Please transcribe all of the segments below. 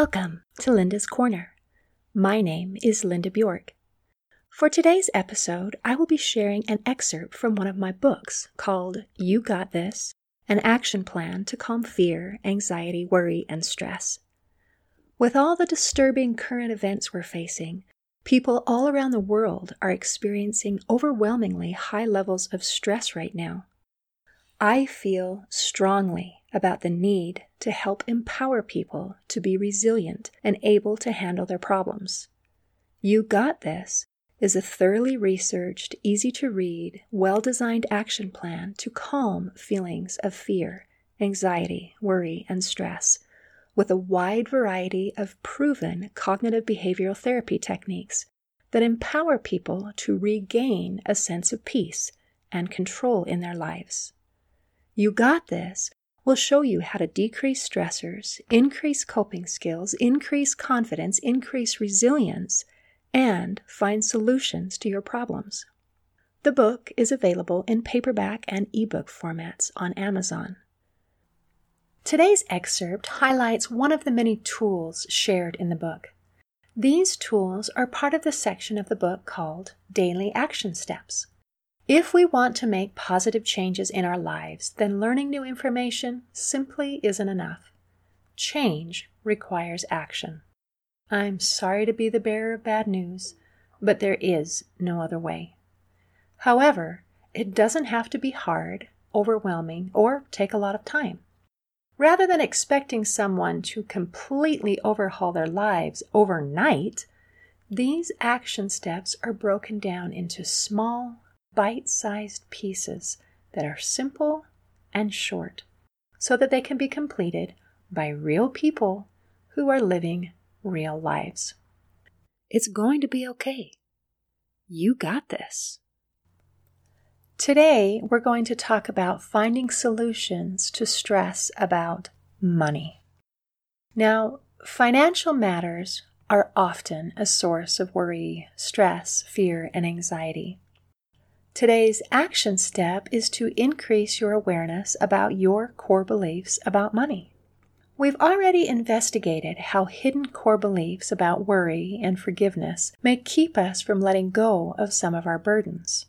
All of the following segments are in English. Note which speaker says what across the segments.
Speaker 1: Welcome to Linda's Corner. My name is Linda Bjork. For today's episode, I will be sharing an excerpt from one of my books called You Got This An Action Plan to Calm Fear, Anxiety, Worry, and Stress. With all the disturbing current events we're facing, people all around the world are experiencing overwhelmingly high levels of stress right now. I feel strongly about the need to help empower people to be resilient and able to handle their problems. You Got This is a thoroughly researched, easy to read, well designed action plan to calm feelings of fear, anxiety, worry, and stress with a wide variety of proven cognitive behavioral therapy techniques that empower people to regain a sense of peace and control in their lives. You Got This will show you how to decrease stressors, increase coping skills, increase confidence, increase resilience, and find solutions to your problems. The book is available in paperback and ebook formats on Amazon. Today's excerpt highlights one of the many tools shared in the book. These tools are part of the section of the book called Daily Action Steps. If we want to make positive changes in our lives, then learning new information simply isn't enough. Change requires action. I'm sorry to be the bearer of bad news, but there is no other way. However, it doesn't have to be hard, overwhelming, or take a lot of time. Rather than expecting someone to completely overhaul their lives overnight, these action steps are broken down into small, bite sized pieces that are simple and short so that they can be completed by real people who are living real lives. It's going to be okay. You got this. Today, we're going to talk about finding solutions to stress about money. Now, financial matters are often a source of worry, stress, fear, and anxiety. Today's action step is to increase your awareness about your core beliefs about money. We've already investigated how hidden core beliefs about worry and forgiveness may keep us from letting go of some of our burdens.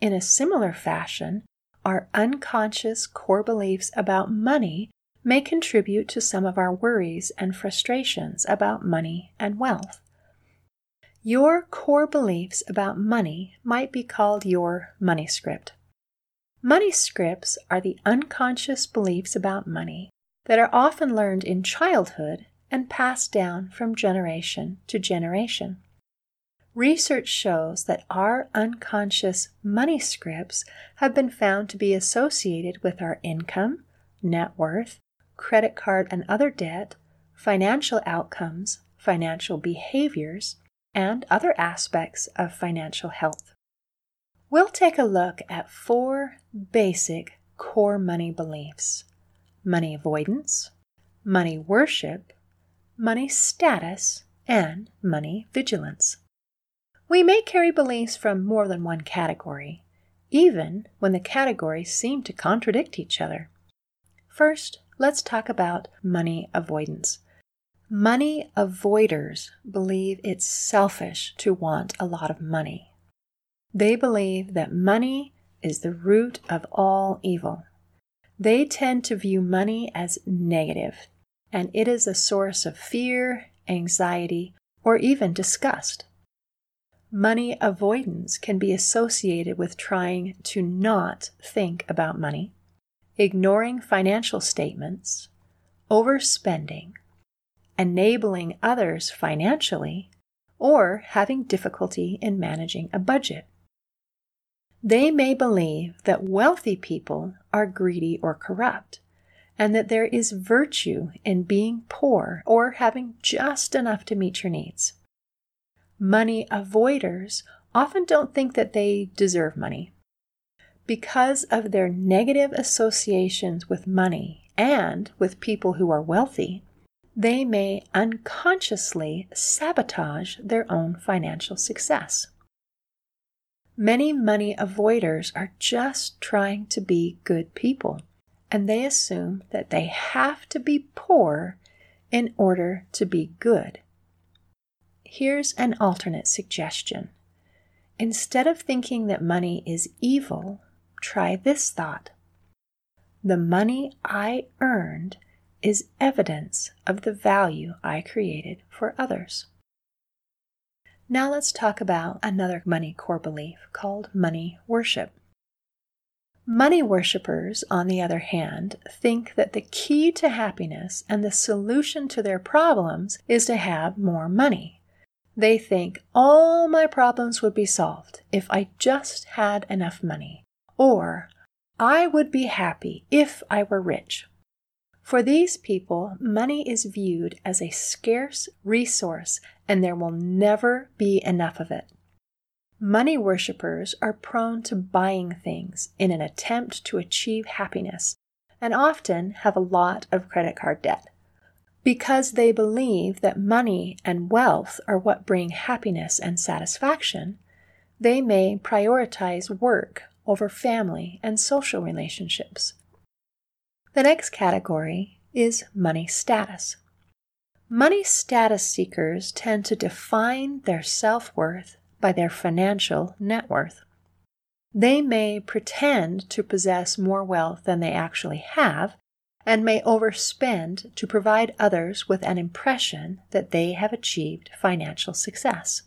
Speaker 1: In a similar fashion, our unconscious core beliefs about money may contribute to some of our worries and frustrations about money and wealth. Your core beliefs about money might be called your money script. Money scripts are the unconscious beliefs about money that are often learned in childhood and passed down from generation to generation. Research shows that our unconscious money scripts have been found to be associated with our income, net worth, credit card and other debt, financial outcomes, financial behaviors, and other aspects of financial health. We'll take a look at four basic core money beliefs money avoidance, money worship, money status, and money vigilance. We may carry beliefs from more than one category, even when the categories seem to contradict each other. First, let's talk about money avoidance. Money avoiders believe it's selfish to want a lot of money. They believe that money is the root of all evil. They tend to view money as negative, and it is a source of fear, anxiety, or even disgust. Money avoidance can be associated with trying to not think about money, ignoring financial statements, overspending, enabling others financially, or having difficulty in managing a budget. They may believe that wealthy people are greedy or corrupt, and that there is virtue in being poor or having just enough to meet your needs. Money avoiders often don't think that they deserve money. Because of their negative associations with money and with people who are wealthy, they may unconsciously sabotage their own financial success. Many money avoiders are just trying to be good people, and they assume that they have to be poor in order to be good. Here's an alternate suggestion. Instead of thinking that money is evil, try this thought. The money I earned is evidence of the value I created for others. Now let's talk about another money core belief called money worship. Money worshippers, on the other hand, think that the key to happiness and the solution to their problems is to have more money. They think all my problems would be solved if I just had enough money, or I would be happy if I were rich. For these people, money is viewed as a scarce resource and there will never be enough of it. Money worshippers are prone to buying things in an attempt to achieve happiness and often have a lot of credit card debt. Because they believe that money and wealth are what bring happiness and satisfaction, they may prioritize work over family and social relationships. The next category is money status. Money status seekers tend to define their self worth by their financial net worth. They may pretend to possess more wealth than they actually have and may overspend to provide others with an impression that they have achieved financial success.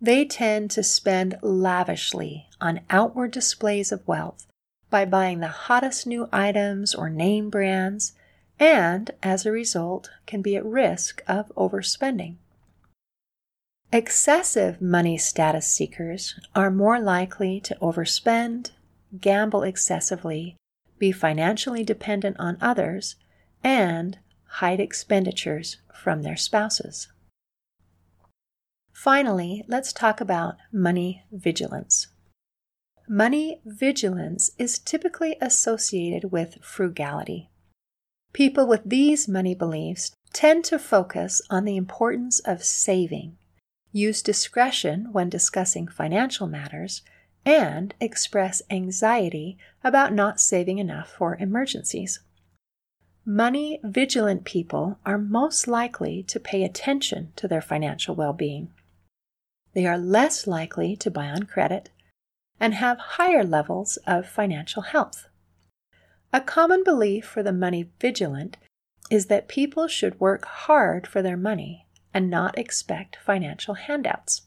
Speaker 1: They tend to spend lavishly on outward displays of wealth by buying the hottest new items or name brands, and as a result, can be at risk of overspending. Excessive money status seekers are more likely to overspend, gamble excessively, be financially dependent on others, and hide expenditures from their spouses. Finally, let's talk about money vigilance. Money vigilance is typically associated with frugality. People with these money beliefs tend to focus on the importance of saving, use discretion when discussing financial matters, and express anxiety about not saving enough for emergencies. Money vigilant people are most likely to pay attention to their financial well being. They are less likely to buy on credit and have higher levels of financial health. A common belief for the money vigilant is that people should work hard for their money and not expect financial handouts.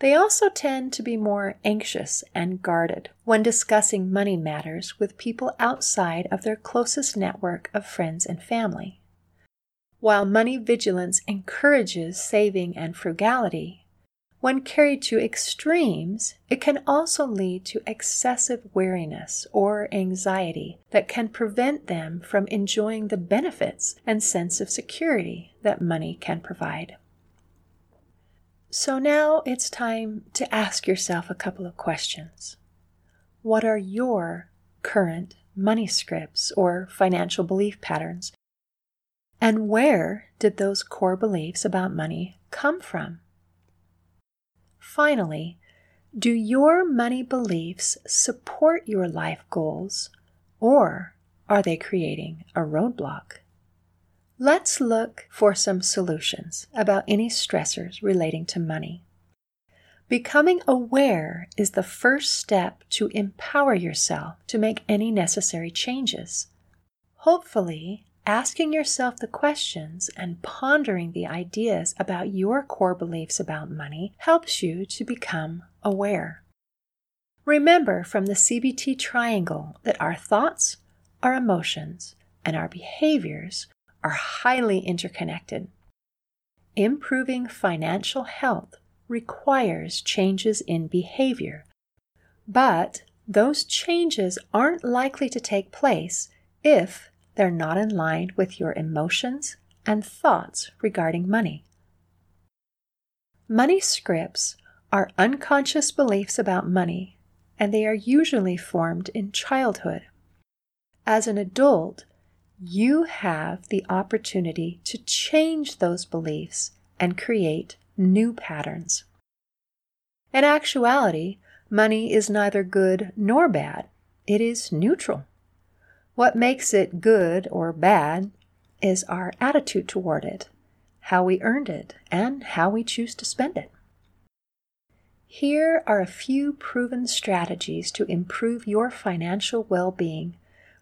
Speaker 1: They also tend to be more anxious and guarded when discussing money matters with people outside of their closest network of friends and family. While money vigilance encourages saving and frugality, when carried to extremes, it can also lead to excessive weariness or anxiety that can prevent them from enjoying the benefits and sense of security that money can provide. So now it's time to ask yourself a couple of questions. What are your current money scripts or financial belief patterns? And where did those core beliefs about money come from? Finally, do your money beliefs support your life goals or are they creating a roadblock? Let's look for some solutions about any stressors relating to money. Becoming aware is the first step to empower yourself to make any necessary changes. Hopefully, asking yourself the questions and pondering the ideas about your core beliefs about money helps you to become aware. Remember from the CBT triangle that our thoughts, our emotions, and our behaviors are highly interconnected. Improving financial health requires changes in behavior, but those changes aren't likely to take place if they're not in line with your emotions and thoughts regarding money. Money scripts are unconscious beliefs about money, and they are usually formed in childhood. As an adult, you have the opportunity to change those beliefs and create new patterns. In actuality, money is neither good nor bad, it is neutral. What makes it good or bad is our attitude toward it, how we earned it, and how we choose to spend it. Here are a few proven strategies to improve your financial well being,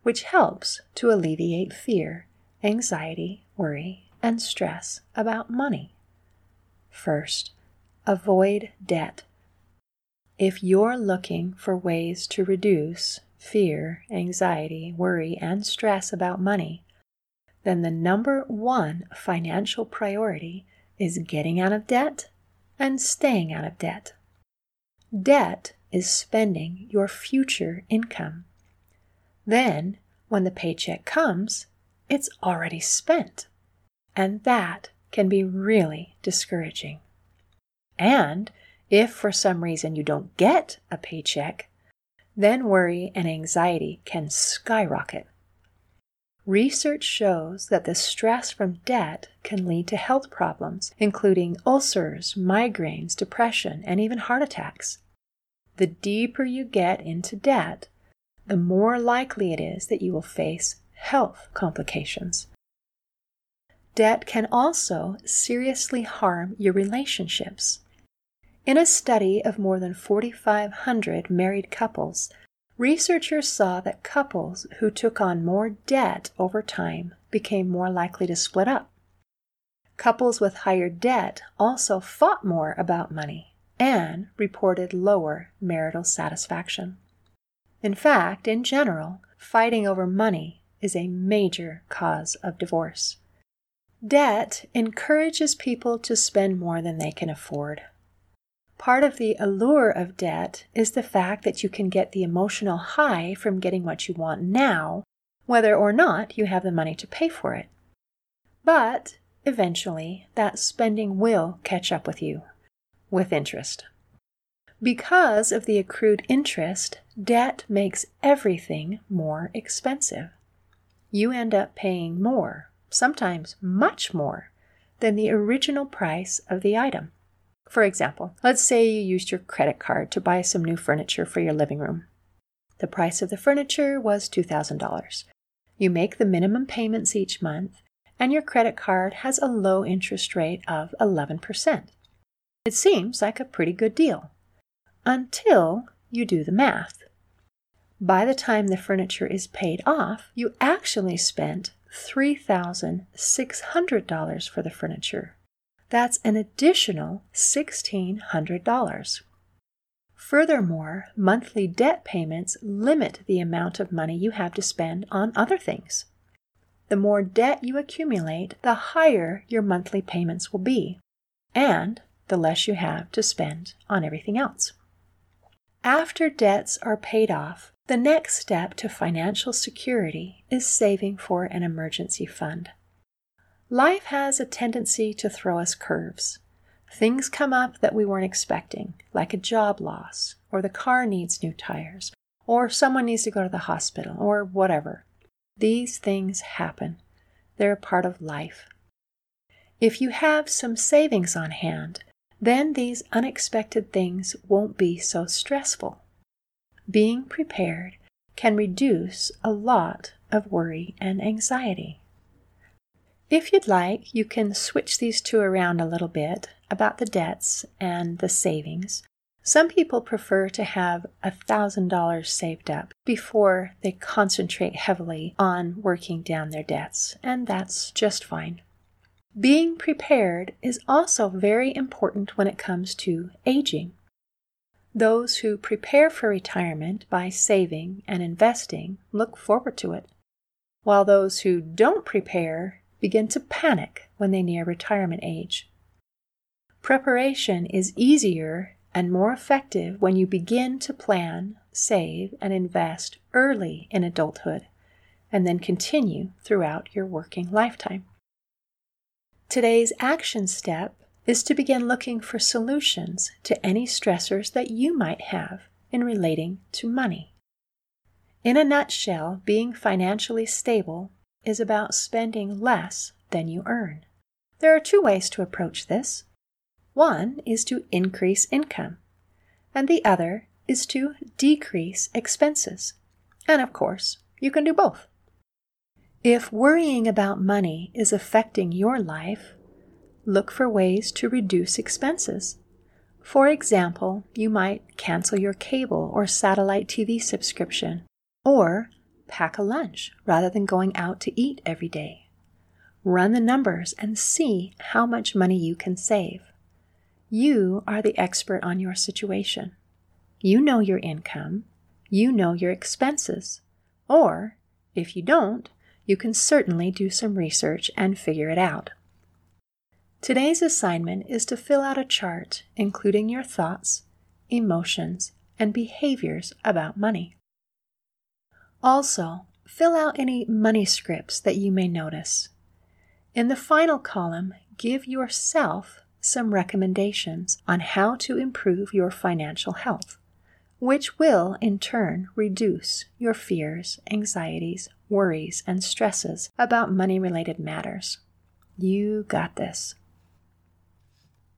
Speaker 1: which helps to alleviate fear, anxiety, worry, and stress about money. First, avoid debt. If you're looking for ways to reduce fear, anxiety, worry, and stress about money, then the number one financial priority is getting out of debt and staying out of debt. Debt is spending your future income. Then, when the paycheck comes, it's already spent. And that can be really discouraging. And if for some reason you don't get a paycheck, then worry and anxiety can skyrocket. Research shows that the stress from debt can lead to health problems, including ulcers, migraines, depression, and even heart attacks. The deeper you get into debt, the more likely it is that you will face health complications. Debt can also seriously harm your relationships. In a study of more than 4,500 married couples, Researchers saw that couples who took on more debt over time became more likely to split up. Couples with higher debt also fought more about money and reported lower marital satisfaction. In fact, in general, fighting over money is a major cause of divorce. Debt encourages people to spend more than they can afford. Part of the allure of debt is the fact that you can get the emotional high from getting what you want now, whether or not you have the money to pay for it. But eventually, that spending will catch up with you with interest. Because of the accrued interest, debt makes everything more expensive. You end up paying more, sometimes much more, than the original price of the item. For example, let's say you used your credit card to buy some new furniture for your living room. The price of the furniture was $2,000. You make the minimum payments each month, and your credit card has a low interest rate of 11%. It seems like a pretty good deal until you do the math. By the time the furniture is paid off, you actually spent $3,600 for the furniture that's an additional $1,600. Furthermore, monthly debt payments limit the amount of money you have to spend on other things. The more debt you accumulate, the higher your monthly payments will be, and the less you have to spend on everything else. After debts are paid off, the next step to financial security is saving for an emergency fund. Life has a tendency to throw us curves. Things come up that we weren't expecting, like a job loss, or the car needs new tires, or someone needs to go to the hospital, or whatever. These things happen. They're a part of life. If you have some savings on hand, then these unexpected things won't be so stressful. Being prepared can reduce a lot of worry and anxiety. If you'd like, you can switch these two around a little bit about the debts and the savings. Some people prefer to have $1,000 saved up before they concentrate heavily on working down their debts, and that's just fine. Being prepared is also very important when it comes to aging. Those who prepare for retirement by saving and investing look forward to it, while those who don't prepare begin to panic when they near retirement age. Preparation is easier and more effective when you begin to plan, save, and invest early in adulthood, and then continue throughout your working lifetime. Today's action step is to begin looking for solutions to any stressors that you might have in relating to money. In a nutshell, being financially stable is about spending less than you earn. There are two ways to approach this. One is to increase income, and the other is to decrease expenses. And of course, you can do both. If worrying about money is affecting your life, look for ways to reduce expenses. For example, you might cancel your cable or satellite TV subscription, or pack a lunch rather than going out to eat every day. Run the numbers and see how much money you can save. You are the expert on your situation. You know your income, you know your expenses, or if you don't, you can certainly do some research and figure it out. Today's assignment is to fill out a chart including your thoughts, emotions, and behaviors about money. Also, fill out any money scripts that you may notice. In the final column, give yourself some recommendations on how to improve your financial health, which will in turn reduce your fears, anxieties, worries, and stresses about money related matters. You got this.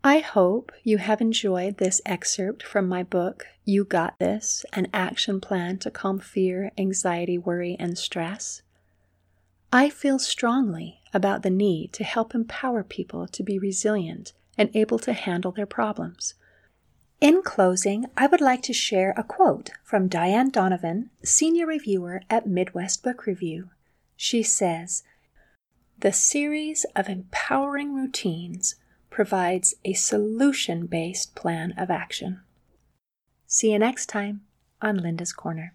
Speaker 1: I hope you have enjoyed this excerpt from my book, You Got This An Action Plan to Calm Fear, Anxiety, Worry, and Stress. I feel strongly about the need to help empower people to be resilient and able to handle their problems. In closing, I would like to share a quote from Diane Donovan, senior reviewer at Midwest Book Review. She says, The series of empowering routines provides a solution based plan of action. See you next time on Linda's Corner.